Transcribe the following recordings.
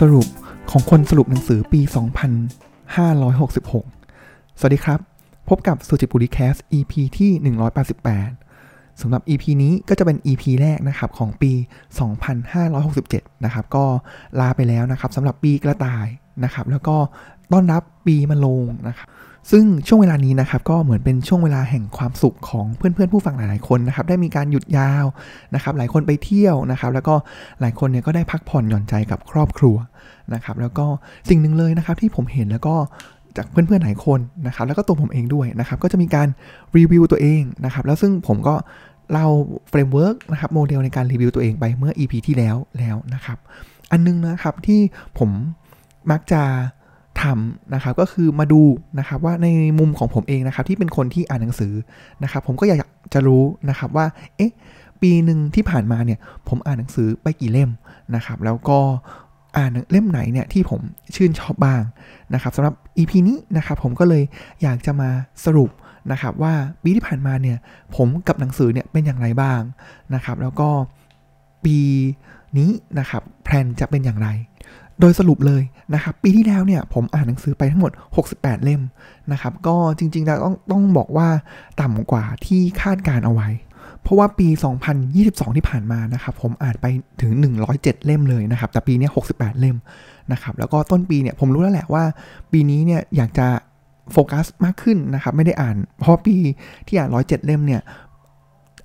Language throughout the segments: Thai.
สรุปของคนสรุปหนังสือปี 2566 สวัสดีครับ พบกับสุจิปุริแคส EP ที่ 188 สำหรับ EP นี้ก็จะเป็น EP แรกนะครับของปี 2567 นะครับ ก็ลาไปแล้วนะครับสำหรับปีกระต่ายนะครับ แล้วก็ต้อนรับปีมะโรงนะครับ ซึ่งช่วงเวลานี้นะครับก็เหมือนเป็นช่วงเวลาแห่งความสุขของเพื่อนๆผู้ฟังหลายๆคนนะครับได้มีการหยุดยาวนะครับหลายคนไปเที่ยวนะครับแล้วก็หลายคนเนี่ยก็ได้พักผ่อนหย่อนใจกับครอบครัวนะครับแล้วก็สิ่งหนึ่งเลยนะครับที่ผมเห็นแล้วก็จากเพื่อนๆหลายคนนะครับแล้วก็ตัวผมเองด้วยนะครับก็จะมีการรีวิวตัวเองนะครับแล้วซึ่งผมก็เล่า framework นะครับโมเดลในการรีวิวตัวเองไปเมื่อ EP ที่แล้วแล้วนะครับอันนึงนะครับที่ผมมักจะ ทำนะครับก็คือมาดูนะครับว่าในมุมของผมเองนะครับที่เป็นคนที่อ่านหนังสือนะครับผมก็อยากจะรู้นะครับว่าเอ๊ะปีหนึ่งที่ผ่านมาเนี่ยผมอ่านหนังสือไปกี่เล่มนะครับแล้วก็อ่านเล่มไหนเนี่ยที่ผมชื่นชอบบ้างนะครับสำหรับ EP นี้นะครับผมก็เลยอยากจะมาสรุปนะครับว่าปีที่ผ่านมาเนี่ยผมกับหนังสือเนี่ยเป็นอย่างไรบ้างนะครับแล้วก็ปีนี้นะครับแพลนจะเป็นอย่างไร โดยสรุปเลยนะครับปีที่แล้วเนี่ยผมอ่านหนังสือไปทั้งหมด 68 เล่มนะครับก็จริงๆแล้วต้องต้องบอกว่าต่ำกว่าที่คาดการเอาไว้ เพราะว่าปี 2022 ที่ผ่านมานะครับผมอ่านไปถึง 107 เล่มเลยนะครับแต่ปีนี้ 68 เล่มนะครับแล้วก็ต้นปีเนี่ยผมรู้แล้วแหละว่า ปีนี้เนี่ยอยากจะโฟกัสมากขึ้นนะครับไม่ได้อ่านเพราะปีที่อ่าน 107 เล่มเนี่ย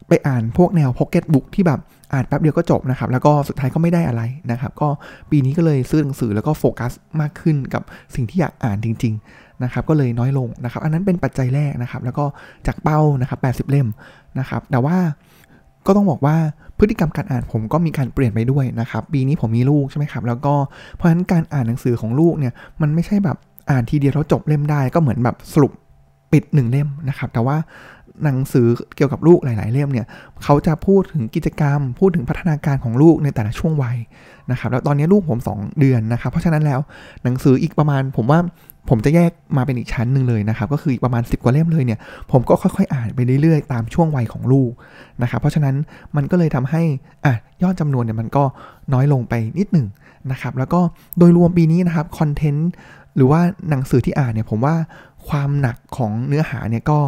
ไปอ่านพวกแนวพ็อกเก็ตบุ๊กที่แบบ อ่านแป๊บเดียวก็จบนะครับ แล้วก็สุดท้ายก็ไม่ได้อะไรนะครับ ก็ปีนี้ก็เลยซื้อหนังสือแล้วก็โฟกัสมากขึ้นกับสิ่งที่อยากอ่านจริง ๆนะครับ ก็เลยน้อยลงนะครับ อันนั้นเป็นปัจจัยแรกนะครับ แล้วก็จากเป้านะครับ 80 เล่มนะครับ แต่ว่าก็ต้องบอกว่าพฤติกรรมการอ่านผมก็มีการเปลี่ยนไปด้วยนะครับ ปีนี้ผมมีลูกใช่ไหมครับ แล้วก็เพราะฉะนั้นการอ่านหนังสือของลูกเนี่ยมันไม่ใช่แบบอ่านทีเดียวแล้วจบเล่มได้ก็เหมือนแบบสรุปปิดหนึ่งเล่มนะครับ แต่ว่า หนังสือเกี่ยวกับลูกหลาย ๆ เล่มเนี่ยเขาจะพูดถึงกิจกรรม พูดถึงพัฒนาการของลูกในแต่ละช่วงวัยนะครับแล้วตอนนี้ลูกผม 2 เดือนนะครับ เพราะฉะนั้นแล้วหนังสืออีกประมาณผมว่าผมจะแยกมาเป็นอีกชั้นหนึ่งเลยนะครับ ก็คืออีกประมาณ 10 กว่าเล่มเลยเนี่ย ผมก็ค่อยๆ อ่านไปเรื่อยๆ ตามช่วงวัยของลูกนะครับ เพราะฉะนั้นมันก็เลยทำให้อะยอดจำนวนเนี่ยมันก็น้อยลงไปนิดหนึ่งนะครับ แล้วก็โดยรวมปีนี้นะครับคอนเทนต์หรือว่าหนังสือที่อ่านเนี่ยผมว่า ความหนักของเนื้อหาเนี่ยก็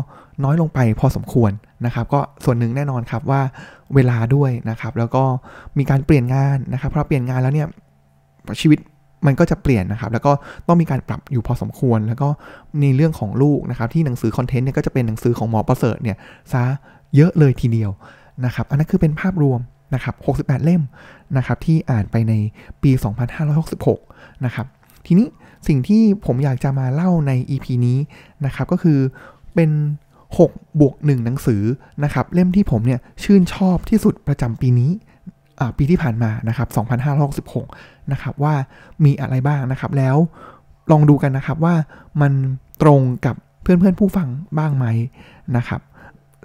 น้อยลงไปพอสมควรนะครับ ก็ส่วนหนึ่งแน่นอนครับว่าเวลาด้วยนะครับ แล้วก็มีการเปลี่ยนงานนะครับเพราะเปลี่ยนงานแล้วเนี่ยชีวิตมันก็จะเปลี่ยนนะครับ แล้วก็ต้องมีการปรับอยู่พอสมควร แล้วก็ในเรื่องของลูกนะครับ ที่หนังสือคอนเทนต์เนี่ยก็จะเป็นหนังสือของหมอประเสริฐเนี่ยซะเยอะเลยทีเดียวนะครับ อันนั้นคือเป็นภาพรวมนะครับ 68 เล่มนะครับที่อ่านไปในปี 2566 นะครับ ทีนี้ สิ่งที่ผมอยากจะมาเล่าใน EP นี้นะครับก็คือเป็น6บวก1หนังสือนะครับเล่มที่ผมเนี่ยชื่นชอบที่สุดประจำปีนี้ปีที่ผ่านมานะครับ2566นะครับว่ามีอะไรบ้างนะครับ แล้วลองดูกันนะครับว่ามันตรงกับเพื่อนๆผู้ฟังบ้างไหมนะครับ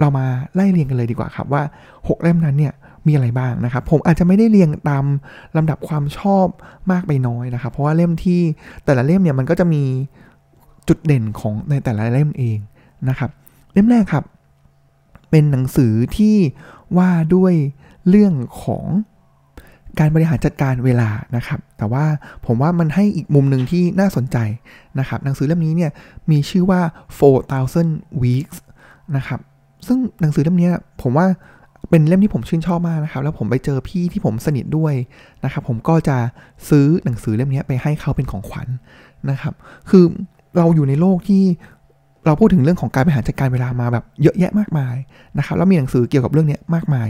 เรามาไล่เรียงกันเลยดีกว่าครับว่า 6 เล่มนั้นเนี่ย มีอะไรบ้างนะครับ ผมอาจจะไม่ได้เรียงตามลำดับความชอบมากไปน้อยนะครับ เพราะว่าเล่มที่แต่ละเล่มเนี่ยมันก็จะมีจุดเด่นของในแต่ละเล่มเองนะครับ เล่มแรกครับ เป็นหนังสือที่ว่าด้วยเรื่องของการบริหารจัดการเวลานะครับ แต่ว่าผมว่ามันให้อีกมุมหนึ่งที่น่าสนใจนะครับ หนังสือเล่มนี้เนี่ยมีชื่อว่า 4,000 weeks นะครับ ซึ่งหนังสือเล่มนี้ผมว่า เป็นเล่มที่ผมชื่นชอบมากนะครับ แล้วผมไปเจอพี่ที่ผมสนิทด้วยนะครับ ผมก็จะซื้อหนังสือเล่มนี้ไปให้เขาเป็นของขวัญนะครับ คือเราอยู่ในโลกที่เราพูดถึงเรื่องของการบริหารจัดการเวลามาแบบเยอะแยะมากมายนะครับ แล้วมีหนังสือเกี่ยวกับเรื่องนี้มากมาย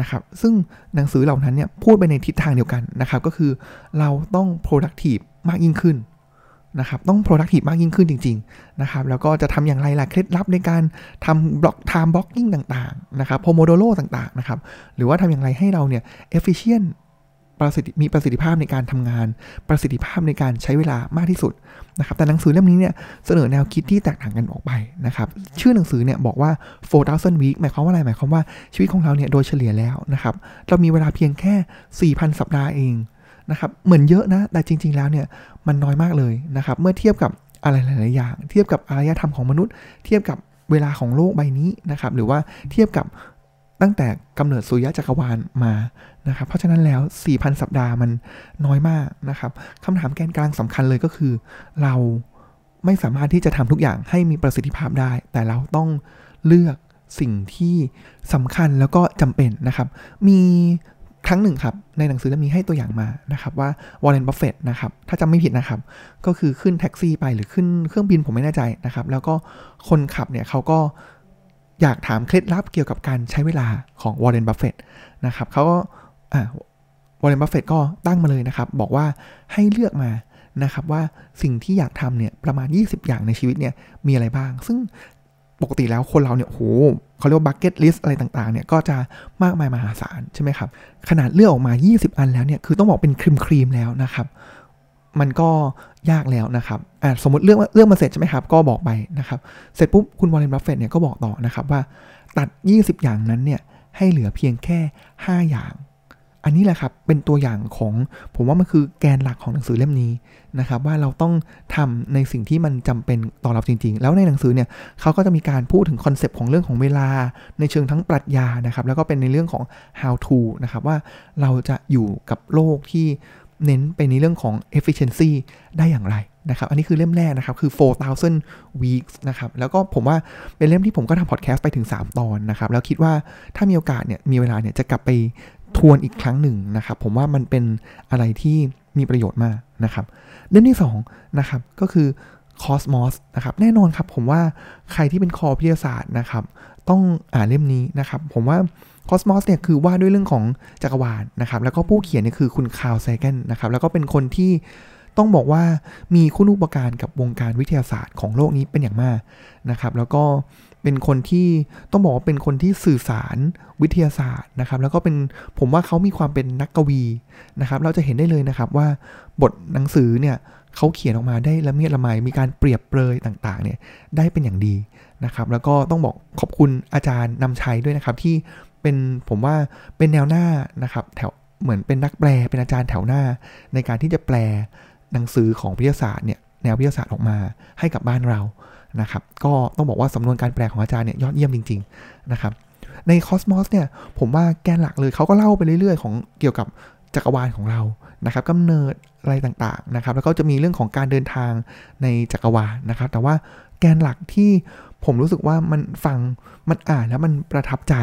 นะครับ ซึ่งหนังสือเหล่านั้นเนี่ยพูดไปในทิศทางเดียวกันนะครับ ก็คือเราต้อง productive มากยิ่งขึ้น นะครับต้อง productive มากยิ่งขึ้นจริงๆนะครับแล้วก็จะทำอย่างไรล่ะเคล็ดลับในการทำบล็อก time blocking ต่างๆนะครับ pomodoro ต่างๆนะครับหรือว่าทำอย่างไรให้เราเนี่ย efficient ประสิทธิมีประสิทธิภาพในการทำงาน ประสิทธิภาพในการใช้เวลามากที่สุดนะครับ แต่หนังสือเล่มนี้เนี่ยเสนอแนวคิดที่แตกต่างกันออกไปนะครับ ชื่อหนังสือเนี่ยบอกว่า 4,000 week หมายความว่าอะไร หมายความว่าชีวิตของเราเนี่ยโดยเฉลี่ยแล้วนะครับ เรามีเวลาเพียงแค่ 4,000 สัปดาห์เอง นะครับเหมือนเยอะนะแต่จริง ๆ แล้วเนี่ยมันน้อยมากเลยนะครับเมื่อเทียบกับอะไรหลาย ๆ อย่าง เทียบกับอารยธรรมของมนุษย์ เทียบกับเวลาของโลกใบนี้นะครับหรือว่าเทียบกับตั้งแต่กำเนิดสุริยะจักรวาลมานะครับเพราะฉะนั้นแล้ว 4,000 สัปดาห์มันน้อยมากนะครับคำถามแกนกลางสำคัญเลยก็คือ เราไม่สามารถที่จะทำทุกอย่างให้มีประสิทธิภาพได้ แต่เราต้องเลือกสิ่งที่สำคัญแล้วก็จำเป็นนะครับ มี ครั้งหนึ่งครับ ในหนังสือเล่มนี้ให้ตัวอย่างมานะครับว่าวอร์เรนบัฟเฟตนะครับ ถ้าจำไม่ผิดนะครับ ก็คือขึ้นแท็กซี่ไปหรือขึ้นเครื่องบินผมไม่แน่ใจนะครับ แล้วก็คนขับเนี่ยเขาก็อยากถามเคล็ดลับเกี่ยวกับการใช้เวลาของวอร์เรนบัฟเฟตนะครับเขาก็อ่าวอร์เรนบัฟเฟตก็ตั้งมาเลยนะครับ บอกว่าให้เลือกมานะครับว่าสิ่งที่อยากทำเนี่ยประมาณ 20 อย่างในชีวิตเนี่ยมีอะไรบ้าง ซึ่ง ปกติแล้วคนเราเนี่ยโหเขาเรียกว่า bucket list อะไรต่างๆเนี่ยก็จะมากมายมหาศาลใช่ไหมครับ ขนาดเลือกออกมา 20 อันแล้วเนี่ยคือต้องบอกเป็นครีมครีมแล้วนะครับ มันก็ยากแล้วนะครับอ่าสมมติเรื่องเรื่องมาเสร็จใช่ไหมครับ ก็บอกไปนะครับ เสร็จปุ๊บคุณวอร์เรนบัฟเฟตเนี่ยก็บอกต่อนะครับว่าตัด 20 อย่างนั้นเนี่ยให้เหลือเพียงแค่ 5 อย่าง อันนี้แหละครับเป็นตัวอย่างของผมว่ามันคือแกนหลักของหนังสือเล่มนี้นะครับว่าเราต้องทำในสิ่งที่มันจำเป็นต่อเราจริง ๆ แล้วในหนังสือเนี่ยเขาก็จะมีการพูดถึงคอนเซปต์ของเรื่องของเวลาในเชิงทั้งปรัชญานะครับแล้วก็เป็นในเรื่องของ how to นะครับว่าเราจะอยู่กับโลกที่เน้นไปในเรื่องของ efficiency ได้อย่างไรนะครับ อันนี้คือเล่มแรกนะครับ คือ 4,000 weeks นะครับ แล้วก็ผมว่าเป็นเล่มที่ผมก็ทำพอดแคสต์ไปถึง 3 ตอนนะครับ แล้วคิดว่าถ้ามีโอกาสเนี่ย มีเวลาเนี่ย จะกลับไป ทวนอีกครั้งหนึ่งนะครับ ผมว่ามันเป็นอะไรที่มีประโยชน์มากนะครับเล่มที่2นะครับก็คือคอสมอสนะครับแน่นอนครับผมว่าใครที่เป็นคอวิทยาศาสตร์นะครับ ต้องอ่านเล่มนี้นะครับ ผมว่าคอสมอสเนี่ยคือว่าด้วยเรื่องของจักรวาลนะครับ แล้วก็ผู้เขียนเนี่ยคือคุณคาร์ลไซแกนนะครับ แล้วก็เป็นคนที่ต้องบอกว่ามีคุณูปการกับวงการวิทยาศาสตร์ของโลกนี้เป็นอย่างมากนะครับ แล้วก็ เป็นคนที่ต้องบอกว่าเป็นคนที่สื่อสารวิทยาศาสตร์นะครับ แล้วก็เป็นผมว่าเขามีความเป็นนักกวีนะครับ เราจะเห็นได้เลยนะครับว่าบทหนังสือเนี่ยเขาเขียนออกมาได้ละเมียดละไมมีการเปรียบเปรยต่างๆเนี่ยได้เป็นอย่างดีนะครับ แล้วก็ต้องบอกขอบคุณอาจารย์นำชัยด้วยนะครับ ที่เป็นผมว่าเป็นแนวหน้านะครับ แถวเหมือนเป็นนักแปลเป็นอาจารย์แถวหน้า ในการที่จะแปลหนังสือของวิทยาศาสตร์เนี่ยแนววิทยาศาสตร์ออกมาให้กับบ้านเรา นะครับก็ต้องบอกว่าสำนวนการแปลของอาจารย์เนี่ยยอดเยี่ยมจริงๆนะครับในคอสมอสเนี่ยผมว่าแกนหลักเลยเขาก็เล่าไปเรื่อยๆ ของเกี่ยวกับจักรวาลของเรานะครับกำเนิดอะไรต่างๆนะครับแล้วก็จะมีเรื่องของการเดินทางในจักรวาลนะครับ แต่ว่าแกนหลักที่ผมรู้สึกว่ามันฟังมันอ่านแล้วมันประทับใจ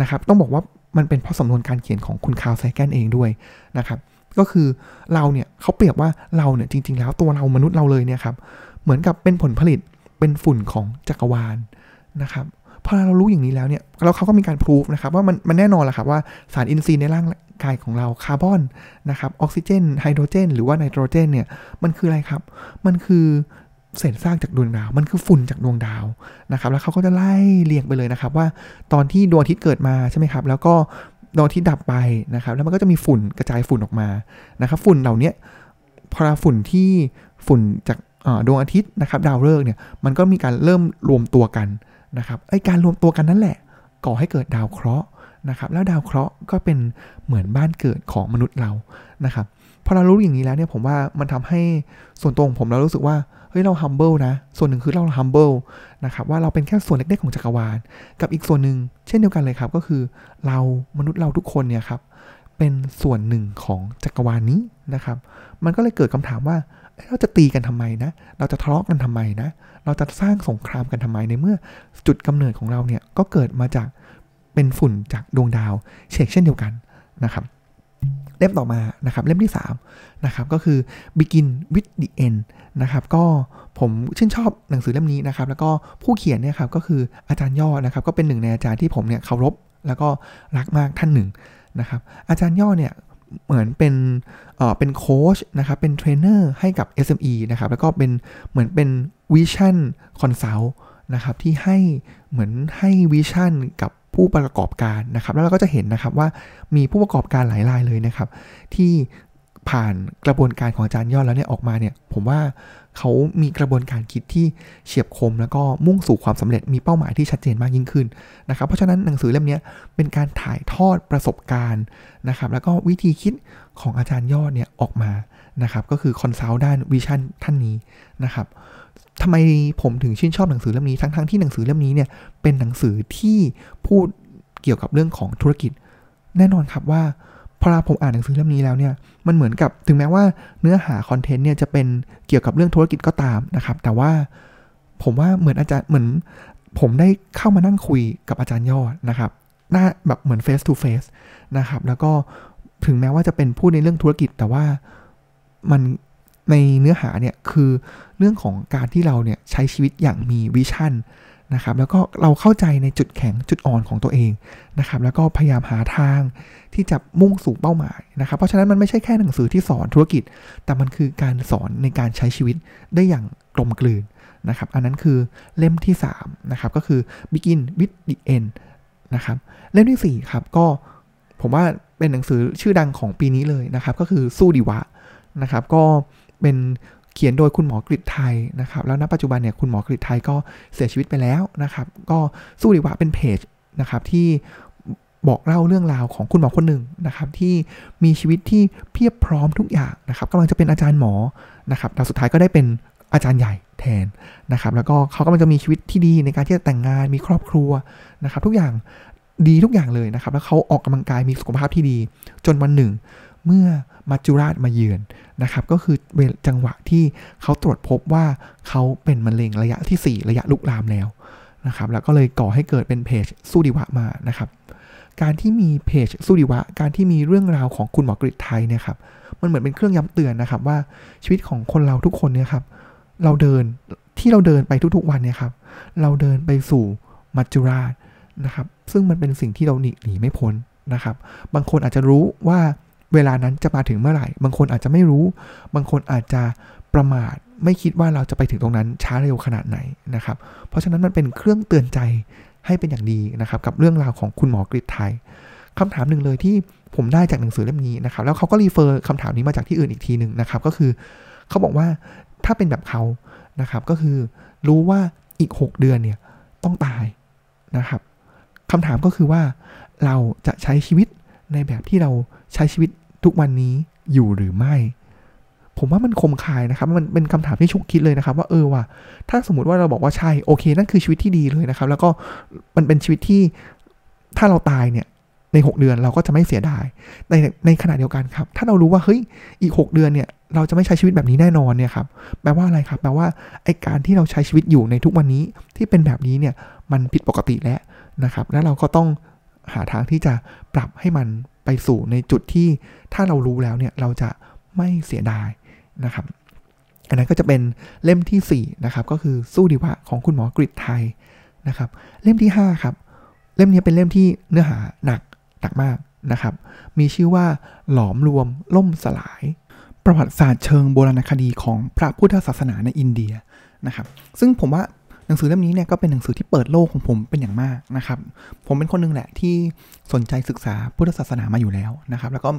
นะครับต้องบอกว่ามันเป็นเพราะสำนวนการเขียนของคุณคาวไซแกนเองด้วยนะครับก็คือเราเนี่ยเขาเปรียบว่าเราเนี่ยจริง ๆ แล้วตัวเรามนุษย์เราเลยเนี่ยครับเหมือนกับเป็นผลผลิต เป็นฝุ่นของจักรวาลนะครับพอเรารู้อย่างนี้แล้วเนี่ยเราเขาก็มีการพิสูจนะครับว่ามันมันแน่นอนแหละครับว่าสารอินทรีย์ในร่างกายของเราคาร์บอนนะครับออกซิเจนไฮโดรเจน หรือว่าไนโตรเจนเนี่ยมันคืออะไรครับ มันคือเศษซากจากดวงดาว มันคือฝุ่นจากดวงดาวนะครับแล้วเขาก็จะไล่เรียงไปเลยนะครับ ว่าตอนที่ดวงอาทิตย์เกิดมาใช่ไหมครับ แล้วก็ดวงอาทิตย์ดับไปนะครับ แล้วมันก็จะมีฝุ่นกระจายฝุ่นออกมานะครับ ฝุ่นเหล่านี้พอฝุ่นที่ฝุ่นจาก ดวงอาทิตย์นะครับดาวฤกษ์เนี่ยมันก็มีการเริ่มรวมตัวกันนะครับไอการรวมตัวกันนั่นแหละ ก่อให้เกิดดาวเคราะห์นะครับแล้วดาวเคราะห์ก็เป็นเหมือนบ้านเกิดของมนุษย์เรานะครับพอเรารู้อย่างนี้แล้วเนี่ยผมว่ามันทำให้ส่วนตัวของผมเรารู้สึกว่าเฮ้ยเรา humble นะ ส่วนหนึ่งคือเรา humble นะครับว่าเราเป็นแค่ส่วนเล็กๆของจักรวาล กับอีกส่วนหนึ่งเช่นเดียวกันเลยครับก็คือเรามนุษย์เราทุกคนเนี่ยครับ เป็นส่วนหนึ่งของจักรวาลนี้นะครับ มันก็เลยเกิดคำถามว่าเราจะตีกันทำไมนะ เราจะทะเลาะกันทำไมนะ เราจะสร้างสงครามกันทำไมในเมื่อจุดกำเนิดของเราเนี่ยก็เกิดมาจากเป็นฝุ่นจากดวงดาวเชกเช่นเดียวกันนะครับ เล่มต่อมานะครับเล่มที่3นะครับก็คือ begin with the end นะครับก็ผมชื่นชอบหนังสือเล่มนี้นะครับ แล้วก็ผู้เขียนเนี่ยครับก็คืออาจารย์ยอดนะครับ ก็เป็นหนึ่งในอาจารย์ที่ผมเนี่ยเคารพแล้วก็รักมากท่านหนึ่ง นะครับอาจารย์ยอดเนี่ยเหมือนเป็นเอ่อเป็นโค้ชนะครับเป็นเทรนเนอร์ให้กับ SME นะครับแล้วก็เป็นเหมือนเป็น vision consult นะครับที่ให้เหมือนให้ vision กับผู้ประกอบการนะครับแล้วเราก็จะเห็นนะครับว่ามีผู้ประกอบการหลายรายเลยนะครับ ที่ ผ่านกระบวนการของอาจารย์ยอดแล้วเนี่ยออกมาเนี่ยผมว่าเขามีกระบวนการคิดที่เฉียบคม แล้วก็มุ่งสู่ความสำเร็จมีเป้าหมายที่ชัดเจนมากยิ่งขึ้นนะครับเพราะฉะนั้นหนังสือเล่มนี้เป็นการถ่ายทอดประสบการณ์นะครับแล้วก็วิธีคิดของอาจารย์ยอดเนี่ยออกมานะครับก็คือ consult ด้าน vision ท่านนี้นะครับทำไมผมถึงชื่นชอบหนังสือเล่มนี้ทั้งๆที่หนังสือเล่มนี้เนี่ยเป็นหนังสือที่พูดเกี่ยวกับเรื่องของธุรกิจ แน่นอนครับว่า พอผมอ่านหนังสือเล่มนี้แล้วเนี่ยมันเหมือนกับถึงแม้ว่าเนื้อหาคอนเทนต์เนี่ยจะเป็นเกี่ยวกับเรื่องธุรกิจก็ตามนะครับ แต่ว่าผมว่าเหมือนอาจารย์เหมือน ผมได้เข้ามานั่งคุยกับอาจารย์ยอดนะครับหน้าแบบเหมือน face to face นะครับ แล้วก็ถึงแม้ว่าจะเป็นพูดในเรื่องธุรกิจ แต่ว่ามันในเนื้อหาเนี่ยคือเรื่องของการที่เราเนี่ยใช้ชีวิตอย่างมีวิชั่น นะครับแล้วก็เราเข้าใจในจุดแข็งจุดอ่อนของตัวเองนะครับแล้วก็พยายามหาทางที่จะมุ่งสู่เป้าหมายนะครับ เพราะฉะนั้นมันไม่ใช่แค่หนังสือที่สอนธุรกิจ แต่มันคือการสอนในการใช้ชีวิตได้อย่างกลมกลืนนะครับอันนั้นคือเล่มที่3นะครับก็คือ begin with the end นะครับเล่มที่4ครับก็ผมว่าเป็นหนังสือชื่อดังของปีนี้เลยนะครับก็คือสู้ดีวะนะครับก็เป็น เขียนโดยคุณหมอกฤษไทยนะครับ แล้วณปัจจุบันเนี่ยคุณหมอกฤษไทยก็เสียชีวิตไปแล้วนะครับ ก็สู้ดีวะเป็นเพจนะครับที่บอกเล่าเรื่องราวของคุณหมอคนหนึ่งนะครับที่มีชีวิตที่เพียบพร้อมทุกอย่างนะครับกำลังจะเป็นอาจารย์หมอนะครับแต่สุดท้ายก็ได้เป็นอาจารย์ใหญ่แทนนะครับ แล้วก็เขากำลังจะมีชีวิตที่ดีในการที่จะแต่งงานมีครอบครัวนะครับ ทุกอย่างดีทุกอย่างเลยนะครับ แล้วเขาออกกำลังกายมีสุขภาพที่ดี จนวันหนึ่ง เมื่อมัจจุราชมาเยือนนะครับ ก็คือจังหวะที่เขาตรวจพบว่าเขาเป็นมะเร็งระยะที่ 4 ระยะลุกลามแล้วนะครับ แล้วก็เลยก่อให้เกิดเป็นเพจสู้ดีวะมานะครับ การที่มีเพจสู้ดีวะ การที่มีเรื่องราวของคุณหมอกฤษไทยเนี่ยครับ มันเหมือนเป็นเครื่องย้ำเตือนนะครับว่าชีวิตของคนเราทุกคนเนี่ยครับ เราเดินที่เราเดินไปทุกๆวันเนี่ยครับ เราเดินไปสู่มัจจุราชนะครับ ซึ่งมันเป็นสิ่งที่เราหนีหนีไม่พ้นนะครับ บางคนอาจจะรู้ว่า เวลานั้นจะมาถึงเมื่อไหร่ บางคนอาจจะไม่รู้ บางคนอาจจะประมาท ไม่คิดว่าเราจะไปถึงตรงนั้นช้าเร็วขนาดไหนนะครับ เพราะฉะนั้นมันเป็นเครื่องเตือนใจให้เป็นอย่างดีนะครับ กับเรื่องราวของคุณหมอกฤษไทยคำถามหนึ่งเลยที่ผมได้จากหนังสือเล่มนี้นะครับ แล้วเขาก็รีเฟอร์คำถามนี้มาจากที่อื่นอีกทีหนึ่งนะครับ ก็คือเขาบอกว่าถ้าเป็นแบบเขานะครับ ก็คือรู้ว่าอีก 6 เดือนเนี่ยต้องตายนะครับคำถามก็คือว่าเราจะใช้ชีวิต ในแบบที่เราใช้ชีวิตทุกวันนี้อยู่หรือไม่ ผมว่ามันคมคายนะครับ มันเป็นคำถามที่ชุกคิดเลยนะครับ ว่าเออว่ะถ้าสมมติว่าเราบอกว่าใช่โอเค นั่นคือชีวิตที่ดีเลยนะครับ แล้วก็มันเป็นชีวิตที่ถ้าเราตายเนี่ยใน 6 เดือนเราก็จะไม่เสียดาย ในในขณะเดียวกันครับ ถ้าเรารู้ว่าเฮ้ยอีก 6 เดือนเนี่ยเราจะไม่ใช้ชีวิตแบบนี้แน่นอนเนี่ยครับแปลว่าอะไรครับ แปลว่าไอการที่เราใช้ชีวิตอยู่ในทุกวันนี้ที่เป็นแบบนี้เนี่ยมันผิดปกติแล้วนะครับ แล้วเราก็ต้อง หาทางที่จะปรับให้มันไปสู่ในจุดที่ถ้าเรารู้แล้วเนี่ยเราจะไม่เสียดายนะครับ อันนั้นก็จะเป็นเล่มที่4นะครับก็คือสู้ดีวะของคุณหมอกริไทยนะครับเล่มที่5ครับเล่มนี้เป็นเล่มที่เนื้อหาหนักหนักมากนะครับ มีชื่อว่าหลอมรวมล่มสลาย ประวัติศาสตร์เชิงโบราณคดีของพระพุทธศาสนาในอินเดียนะครับ ซึ่งผมว่า หนังสือเล่มนี้เนี่ยก็เป็นหนังสือที่เปิดโลกของผมเป็นอย่างมากนะครับ ผมเป็นคนนึงแหละที่สนใจศึกษาพุทธศาสนามาอยู่แล้วนะครับ แล้วก็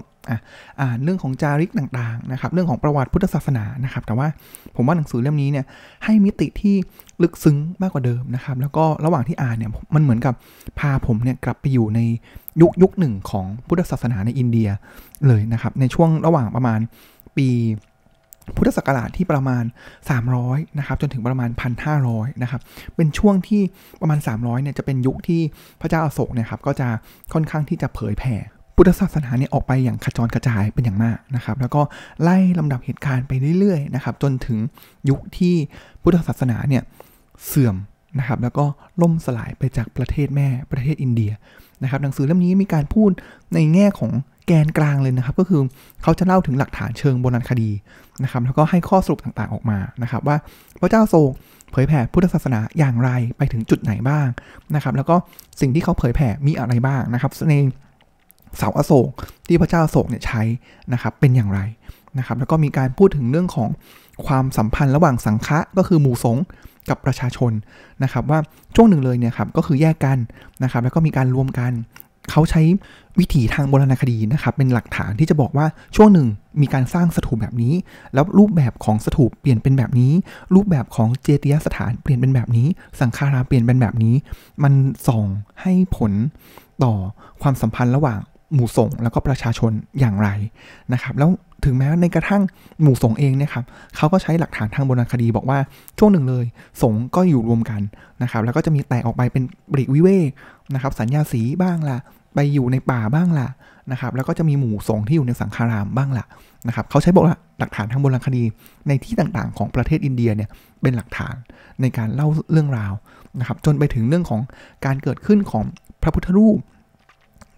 อ่านเรื่องของจาริกต่างๆนะครับ เรื่องของประวัติพุทธศาสนานะครับ แต่ว่าผมว่าหนังสือเล่มนี้เนี่ยให้มิติที่ลึกซึ้งมากกว่าเดิมนะครับ แล้วก็ระหว่างที่อ่านเนี่ยมันเหมือนกับพาผมเนี่ยกลับไปอยู่ในยุคยุคหนึ่งของพุทธศาสนาในอินเดียเลยนะครับ ในช่วงระหว่างประมาณปี พุทธศักราชที่ประมาณ 300นะครับจนถึงประมาณ 1,500นะครับเป็นช่วงที่ประมาณ 300เนี่ยจะเป็นยุคที่พระเจ้าอาโศกเนี่ยครับก็จะค่อนข้างที่จะเผยแผ่พุทธศาสนาเนี่ยออกไปอย่างขจรกระจายเป็นอย่างมากนะครับ แล้วก็ไล่ลำดับเหตุการณ์ไปเรื่อยๆนะครับ จนถึงยุคที่พุทธศาสนาเนี่ยเสื่อมนะครับ แล้วก็ล่มสลายไปจากประเทศแม่ประเทศอินเดียนะครับ หนังสือเล่มนี้มีการพูดในแง่ของ แกนกลางเลยนะครับ ก็คือเขาจะเล่าถึงหลักฐานเชิงโบราณคดีนะครับ แล้วก็ให้ข้อสรุปต่างๆออกมานะครับ ว่าพระเจ้าโศกเผยแผ่พุทธศาสนาอย่างไรไปถึงจุดไหนบ้างนะครับ แล้วก็สิ่งที่เขาเผยแผ่มีอะไรบ้างนะครับในเสาอโศกที่พระเจ้าโศกเนี่ยใช้นะครับเป็นอย่างไรนะครับ แล้วก็มีการพูดถึงเรื่องของความสัมพันธ์ระหว่างสังฆะก็คือหมู่สงฆ์กับประชาชนนะครับว่าช่วงหนึ่งเลยเนี่ยครับก็คือแยกกันนะครับแล้วก็มีการรวมกัน เขาใช้วิถีทางโบราณคดีนะครับเป็นหลักฐานที่จะบอกว่าช่วงหนึ่งมีการสร้างสถูปแบบนี้ แล้วรูปแบบของสถูปเปลี่ยนเป็นแบบนี้ รูปแบบของเจติยสถานเปลี่ยนเป็นแบบนี้ สังฆาราเปลี่ยนเป็นแบบนี้ มันส่องให้ผลต่อความสัมพันธ์ระหว่างหมู่สงแล้วก็ประชาชนอย่างไรนะครับ แล้วถึงแม้ในกระทั่งหมู่สงเองเนี่ยครับเขาก็ใช้หลักฐานทางโบราณคดีบอกว่าช่วงหนึ่งเลย สงก็อยู่รวมกันนะครับ แล้วก็จะมีแตกออกไปเป็นบริวิเวกนะครับ สัญญาสีบ้างล่ะ ไปอยู่ในป่าบ้างล่ะนะครับแล้วก็จะมีหมู่สงฆ์ที่อยู่ในสังฆารามบ้างล่ะนะครับเขาใช้บอกว่าหลักฐานทางโบราณคดีในที่ต่างๆ ของประเทศอินเดียเนี่ยเป็นหลักฐานในการเล่าเรื่องราวนะครับจนไปถึงเรื่องของการเกิดขึ้นของพระพุทธรูป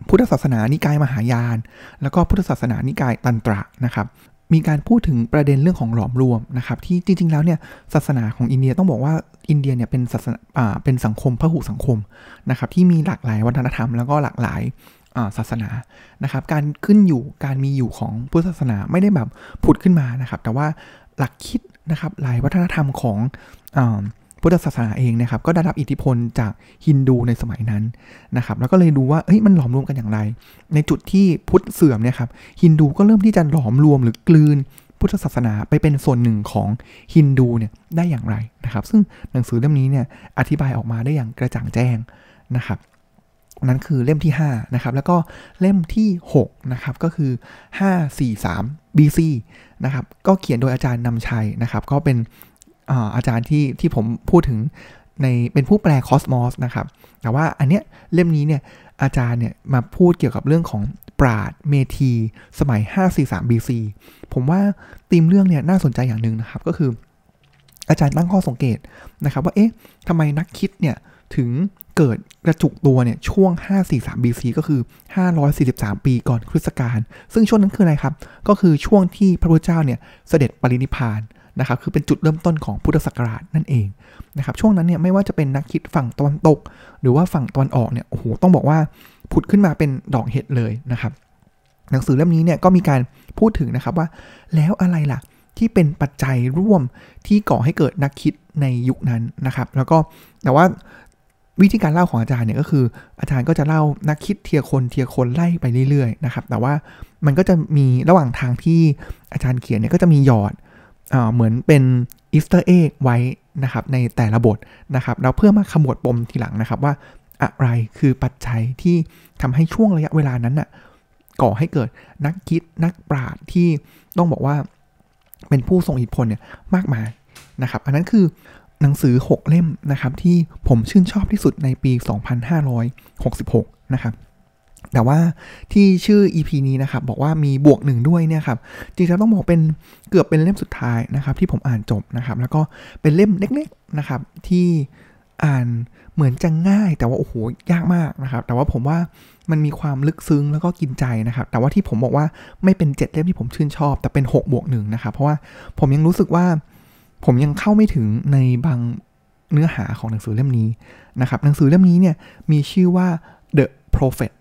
พุทธศาสนานิกายมหายาน แล้วก็พุทธศาสนานิกายตันตระนะครับ มีการพูดถึงประเด็นเรื่องของหลอมรวมนะครับ ที่จริง ๆ แล้วเนี่ยศาสนาของอินเดียต้องบอกว่าอินเดียเนี่ยเป็นศาสนาเป็นสังคมพหุสังคมนะครับ ที่มีหลากหลายวัฒนธรรมแล้วก็หลากหลายศาสนานะครับ การขึ้นอยู่การมีอยู่ของพุทธศาสนาไม่ได้แบบผุดขึ้นมานะครับ แต่ว่าหลักคิดนะครับหลายวัฒนธรรมของ พุทธศาสนาเองนะครับก็ได้รับอิทธิพลจากฮินดูในสมัยนั้นนะครับแล้วก็เลยดูว่าเอ้ยมันหลอมรวมกันอย่างไร ในจุดที่พุทธเสื่อมเนี่ยครับฮินดูก็เริ่มที่จะหลอมรวมหรือกลืนพุทธศาสนาไปเป็นส่วนหนึ่งของฮินดูเนี่ยได้อย่างไรนะครับ ซึ่งหนังสือเล่มนี้เนี่ยอธิบายออกมาได้อย่างกระจ่างแจ้งนะครับนั้นคือเล่มที่5นะครับแล้วก็เล่มที่6นะครับก็คือ 543 BC นะครับก็เขียนโดยอาจารย์นำชัยนะครับ ก็เป็น อาจารย์ที่ที่ผมพูดถึงในเป็นผู้แปลคอสมอสนะครับ แต่ว่าอันเนี้ยเล่มนี้เนี่ยอาจารย์เนี่ยมาพูดเกี่ยวกับเรื่องของปราดเมทีสมัย 543 BC ผมว่าธีมเรื่องเนี่ยน่าสนใจอย่างหนึ่งนะครับ ก็คือ อาจารย์ตั้งข้อสังเกตนะครับว่าเอ๊ะทำไมนักคิดเนี่ยถึงเกิดกระจุกตัวเนี่ยช่วง 543 BC ก็คือ 543 ปีก่อนคริสตกาลซึ่งช่วงนั้นคืออะไรครับ ก็คือช่วงที่พระพุทธเจ้าเนี่ยเสด็จปรินิพาน นะครับคือเป็นจุดเริ่มต้นของพุทธศักราชนั่นเองนะครับช่วงนั้นเนี่ยไม่ว่าจะเป็นนักคิดฝั่งตะวันตก หรือว่าฝั่งตะวันออกเนี่ยโอ้โหต้องบอกว่าผุดขึ้นมาเป็นดอกเห็ดเลยนะครับหนังสือเล่มนี้เนี่ยก็มีการพูดถึงนะครับว่า แล้วอะไรล่ะที่เป็นปัจจัยร่วมที่ก่อให้เกิดนักคิดในยุคนั้นนะครับ แล้วก็แต่ว่าวิธีการเล่าของอาจารย์เนี่ยก็คือ อาจารย์ก็จะเล่านักคิดทีละคนทีละคนไล่ไปเรื่อยๆนะครับแต่ว่ามันก็จะมีระหว่างทางที่อาจารย์เขียนเนี่ยก็จะมีหยอด เหมือนเป็น Easter egg ไว้นะครับในแต่ละบทนะครับแล้วเพื่อมาขมวดปมทีหลังนะครับว่าอะไรคือปัจจัยที่ทำให้ช่วงระยะเวลานั้นน่ะก่อให้เกิดนักคิดนักปราชญ์ที่ต้องบอกว่าเป็นผู้ทรงอิทธิพลเนี่ยมากมายนะครับอันนั้นคือหนังสือ 6 เล่มนะครับที่ผมชื่นชอบที่สุดในปี 2566 นะครับ แต่ว่าที่ชื่อ EP นี้นะครับบอกว่ามีบวกหนึ่งด้วยเนี่ยครับจริงๆต้องบอกเป็นเกือบเป็นเล่มสุดท้ายนะครับที่ผมอ่านจบนะครับแล้วก็เป็นเล่มเล็กๆนะครับที่อ่านเหมือนจะง่าย แต่ว่าโอ้โหยากมากนะครับแต่ว่าผมว่ามันมีความลึกซึ้งแล้วก็กินใจนะครับ แต่ว่าที่ผมบอกว่าไม่เป็น 7 เล่มที่ผมชื่นชอบ แต่เป็น6บวกหนึ่งนะครับ เพราะว่าผมยังรู้สึกว่า ผมยังเข้าไม่ถึงในบางเนื้อหาของหนังสือเล่มนี้นะครับหนังสือเล่มนี้เนี่ยมีชื่อว่า The Prophet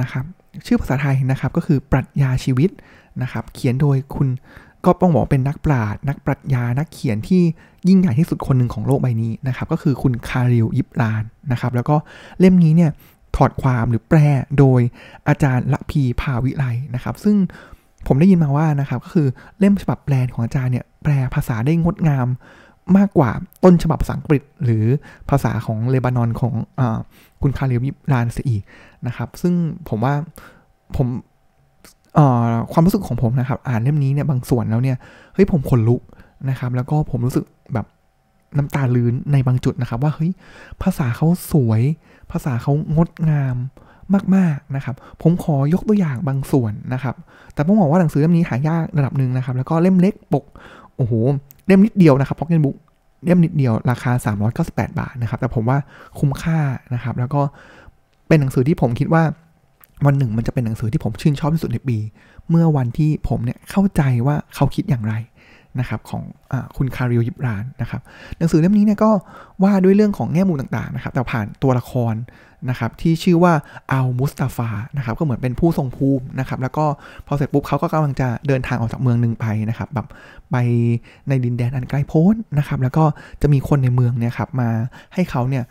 นะครับชื่อภาษาไทยนะครับก็คือปรัชญาชีวิตนะครับเขียนโดยคุณก็ต้องบอกเป็นนักปราชญ์นักปรัชญานักเขียนที่ยิ่งใหญ่ที่สุดคนหนึ่งของโลกใบนี้นะครับก็คือคุณคาริลยิบลานนะครับแล้วก็เล่มนี้เนี่ยถอดความหรือแปลโดยอาจารย์ละพีภาวิไลนะครับ ซึ่งผมได้ยินมาว่านะครับก็คือเล่มฉบับแปลของอาจารย์เนี่ยแปลภาษาได้งดงาม มากกว่าต้นฉบับภาษาอังกฤษ หรือภาษาของเลบานอนของอคุณคาเรียมิลานเสียอีกนะครับ ซึ่งผมว่าผมความรู้สึกของผมนะครับ อ่านเล่มนี้เนี่ยบางส่วนแล้วเนี่ยเฮ้ยผมขนลุกนะครับ แล้วก็ผมรู้สึกแบบน้ำตาลื้นในบางจุดนะครับ ว่าเฮ้ยภาษาเขาสวย ภาษาเขางดงามมากๆนะครับ ผมขอยกตัวอย่างบางส่วนนะครับ แต่ต้องบอกว่าหนังสือเล่มนี้หายากระดับหนึ่งนะครับ แล้วก็เล่มเล็กปก โอ้โห เล่มนิดเดียวนะครับพ็อกเก็ตบุ๊กเล่มนิดเดียวราคา 398 บาทนะครับ แต่ผมว่าคุ้มค่านะครับ แล้วก็เป็นหนังสือที่ผมคิดว่าวันหนึ่งมันจะเป็นหนังสือที่ผมชื่นชอบที่สุดในปี เมื่อวันที่ผมเนี่ยเข้าใจว่าเขาคิดอย่างไรนะครับของอคุณคาริลยิบรานนะครับหนังสือเล่มนี้เนี่ยก็ว่าด้วยเรื่องของแง่มุมต่างๆนะครับแต่ผ่านตัวละคร นะครับที่ชื่อว่าอัลมุสตาฟานะครับก็เหมือนเป็นผู้ทรงภูมินะครับแล้วก็พอเสร็จปุ๊บเขาก็กำลังจะเดินทางออกจากเมืองหนึ่งไปนะครับแบบไปในดินแดนอันไกลโพ้นนะครับแล้วก็จะมีคนในเมืองเนี่ยครับมาให้เขาเนี่ย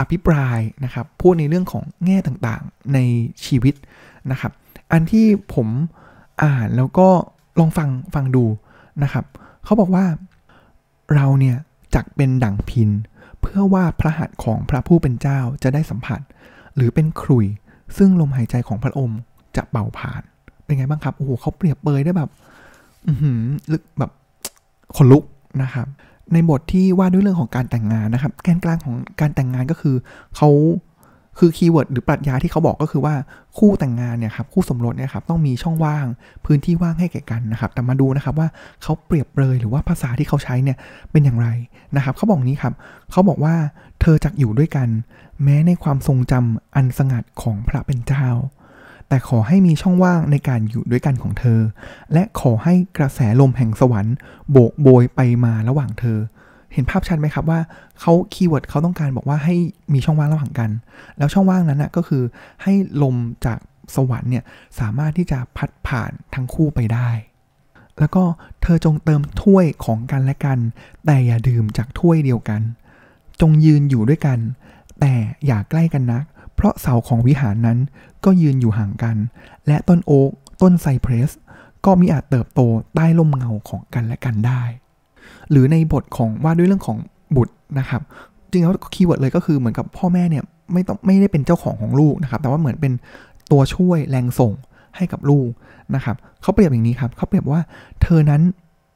อภิปรายนะครับพูดในเรื่องของแง่ต่างๆในชีวิตนะครับ อันที่ผมอ่านแล้วก็ลองฟังฟังดูนะครับเขาบอกว่าเราเนี่ยจักเป็นดั่งพิน เพื่อว่าพระหัตถ์ของพระผู้เป็นเจ้าจะได้สัมผัส หรือเป็นครุย ซึ่งลมหายใจของพระองค์จะเป่าผ่าน เป็นไงบ้างครับ โอ้โหเขาเปรียบเปยได้แบบ อืลึกแบบขนลุกนะครับ ในบทที่ว่าด้วยเรื่องของการแต่งงานนะครับ แกนกลางของการแต่งงานก็คือเขา คือ keyword หรือปรัชญาที่เขาบอกก็คือว่าคู่แต่งงานเนี่ยครับคู่สมรสเนี่ยครับต้องมีช่องว่างพื้นที่ว่างให้แก่กันนะครับ แต่มาดูนะครับว่าเขาเปรียบเปรยหรือว่าภาษาที่เขาใช้เนี่ยเป็นอย่างไรนะครับเขาบอกนี้ครับเขาบอกว่าเธอจักอยู่ด้วยกัน แม้ในความทรงจำอันสงัดของพระเป็นเจ้า แต่ขอให้มีช่องว่างในการอยู่ด้วยกันของเธอ และขอให้กระแสลมแห่งสวรรค์ โบกโบยไปมาระหว่างเธอ เห็นภาพชัดไหมครับว่าเขาคีย์เวิร์ดเขาต้องการบอกว่าให้มีช่องว่างระหว่างกัน แล้วช่องว่างนั้นนะก็คือให้ลมจากสวรรค์เนี่ยสามารถที่จะพัดผ่านทั้งคู่ไปได้ แล้วก็เธอจงเติมถ้วยของกันและกัน แต่อย่าดื่มจากถ้วยเดียวกัน จงยืนอยู่ด้วยกัน แต่อย่าใกล้กันนัก เพราะเสาของวิหารนั้นก็ยืนอยู่ห่างกัน และต้นโอ๊กต้นไซเพรส ก็มิอาจเติบโตใต้ร่มเงาของกันและกันได้ หรือในบทของว่าด้วยเรื่องของบุตรนะครับ จริงแล้ว keyword เลยก็คือเหมือนกับพ่อแม่เนี่ยไม่ต้องไม่ได้เป็นเจ้าของของลูกนะครับ แต่ว่าเหมือนเป็นตัวช่วยแรงส่งให้กับลูกนะครับเขาเปรียบอย่างนี้ครับเขาเปรียบว่าเธอนั้น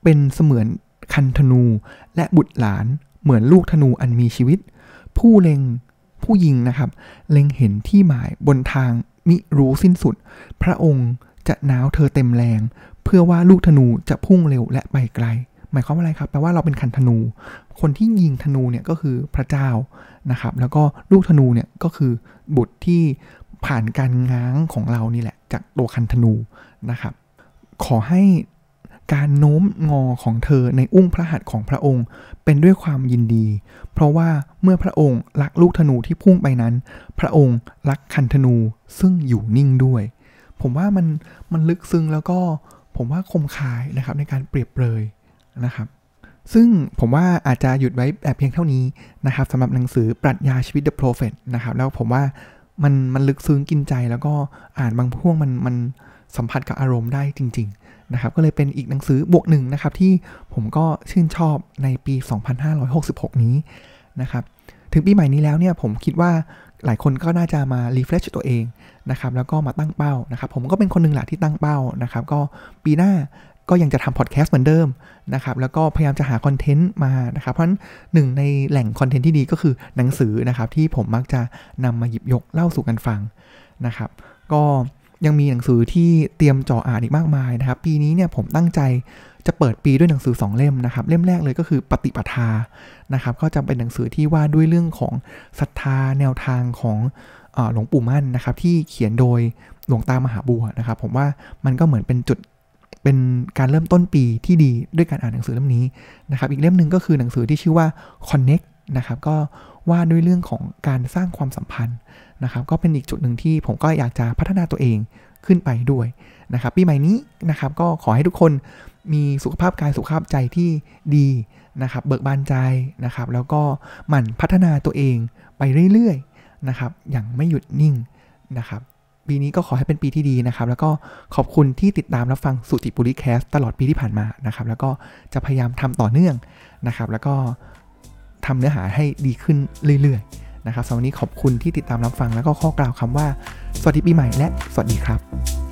เป็นเสมือนคันธนูและบุตรหลานเหมือนลูกธนูอันมีชีวิต ผู้เล็งผู้ยิงนะครับ เล็งเห็นที่หมายบนทางมิรู้สิ้นสุด พระองค์จะน้าวเธอเต็มแรง เพื่อว่าลูกธนูจะพุ่งเร็วและไปไกล หมายความว่าอะไรครับแปลว่าเราเป็นคันธนู คนที่ยิงธนูเนี่ยก็คือพระเจ้านะครับ แล้วก็ลูกธนูเนี่ยก็คือบุตรที่ผ่านการง้างของเรานี่แหละ จากตัวคันธนูนะครับ ขอให้การโน้มงอของเธอในอุ้งพระหัตถ์ของพระองค์เป็นด้วยความยินดี เพราะว่าเมื่อพระองค์รักลูกธนูที่พุ่งไปนั้น พระองค์รักคันธนูซึ่งอยู่นิ่งด้วย ผมว่ามันมันลึกซึ้งแล้วก็ผมว่าคมคายนะครับในการเปรียบเปรย นะครับ ซึ่งผมว่าอาจจะหยุดไว้แต่เพียงเท่านี้นะครับสำหรับหนังสือปรัชญาชีวิต The Prophet นะครับ แล้วผมว่ามันมันลึกซึ้งกินใจแล้วก็อ่านบางพ่วงมันมันสัมผัสกับอารมณ์ได้จริง ๆ นะครับ ก็เลยเป็นอีกหนังสือบวกหนึ่งนะครับ ที่ผมก็ชื่นชอบในปี 2566 นี้นะครับ ถึงปีใหม่นี้แล้วเนี่ยผมคิดว่าหลายคนก็น่าจะมา refresh ตัวเองนะครับแล้วก็มาตั้งเป้านะครับ ผมก็เป็นคนหนึ่งแหละที่ตั้งเป้านะครับ ก็ปีหน้า ก็ยังจะทำพอดแคสต์เหมือนเดิมนะครับแล้วก็พยายามจะหา content มานะครับเพราะฉะนั้นหนึ่งในแหล่ง content ที่ดีก็คือหนังสือนะครับที่ผมมักจะนำมาหยิบยกเล่าสู่กันฟังนะครับก็ยังมีหนังสือที่เตรียมจ่ออ่านอีกมากมายนะครับ ปีนี้เนี่ยผมตั้งใจจะเปิดปีด้วยหนังสือ 2 เล่มนะครับ เล่มแรกเลยก็คือปฏิปทานะครับ ก็จะเป็นหนังสือที่ว่าด้วยเรื่องของศรัทธาแนวทางของหลวงปู่มั่นนะครับ ที่เขียนโดยหลวงตามหาบัวนะครับ ผมว่ามันก็เหมือนเป็นจุด เป็นการเริ่มต้นปีที่ดีด้วยการอ่านหนังสือเล่มนี้นะครับอีกเล่มหนึ่งก็คือหนังสือที่ชื่อว่า Connect นะครับก็ว่าด้วยเรื่องของการสร้างความสัมพันธ์นะครับก็เป็นอีกจุดหนึ่งที่ผมก็อยากจะพัฒนาตัวเองขึ้นไปด้วยนะครับปีใหม่นี้นะครับก็ขอให้ทุกคนมีสุขภาพกายสุขภาพใจที่ดีนะครับเบิกบานใจนะครับแล้วก็หมั่นพัฒนาตัวเองไปเรื่อยๆนะครับอย่างไม่หยุดนิ่งนะครับ ปีนี้ก็ขอให้เป็นปีที่ดีนะครับ แล้วก็ขอบคุณที่ติดตามรับฟังสุติปุริแคสตลอดปีที่ผ่านมานะครับ แล้วก็จะพยายามทำต่อเนื่องนะครับ แล้วก็ทำเนื้อหาให้ดีขึ้นเรื่อยๆนะครับสำหรับวันนี้ขอบคุณที่ติดตามรับฟังแล้วก็ข้อกล่าวคำว่า สวัสดีปีใหม่และสวัสดีครับ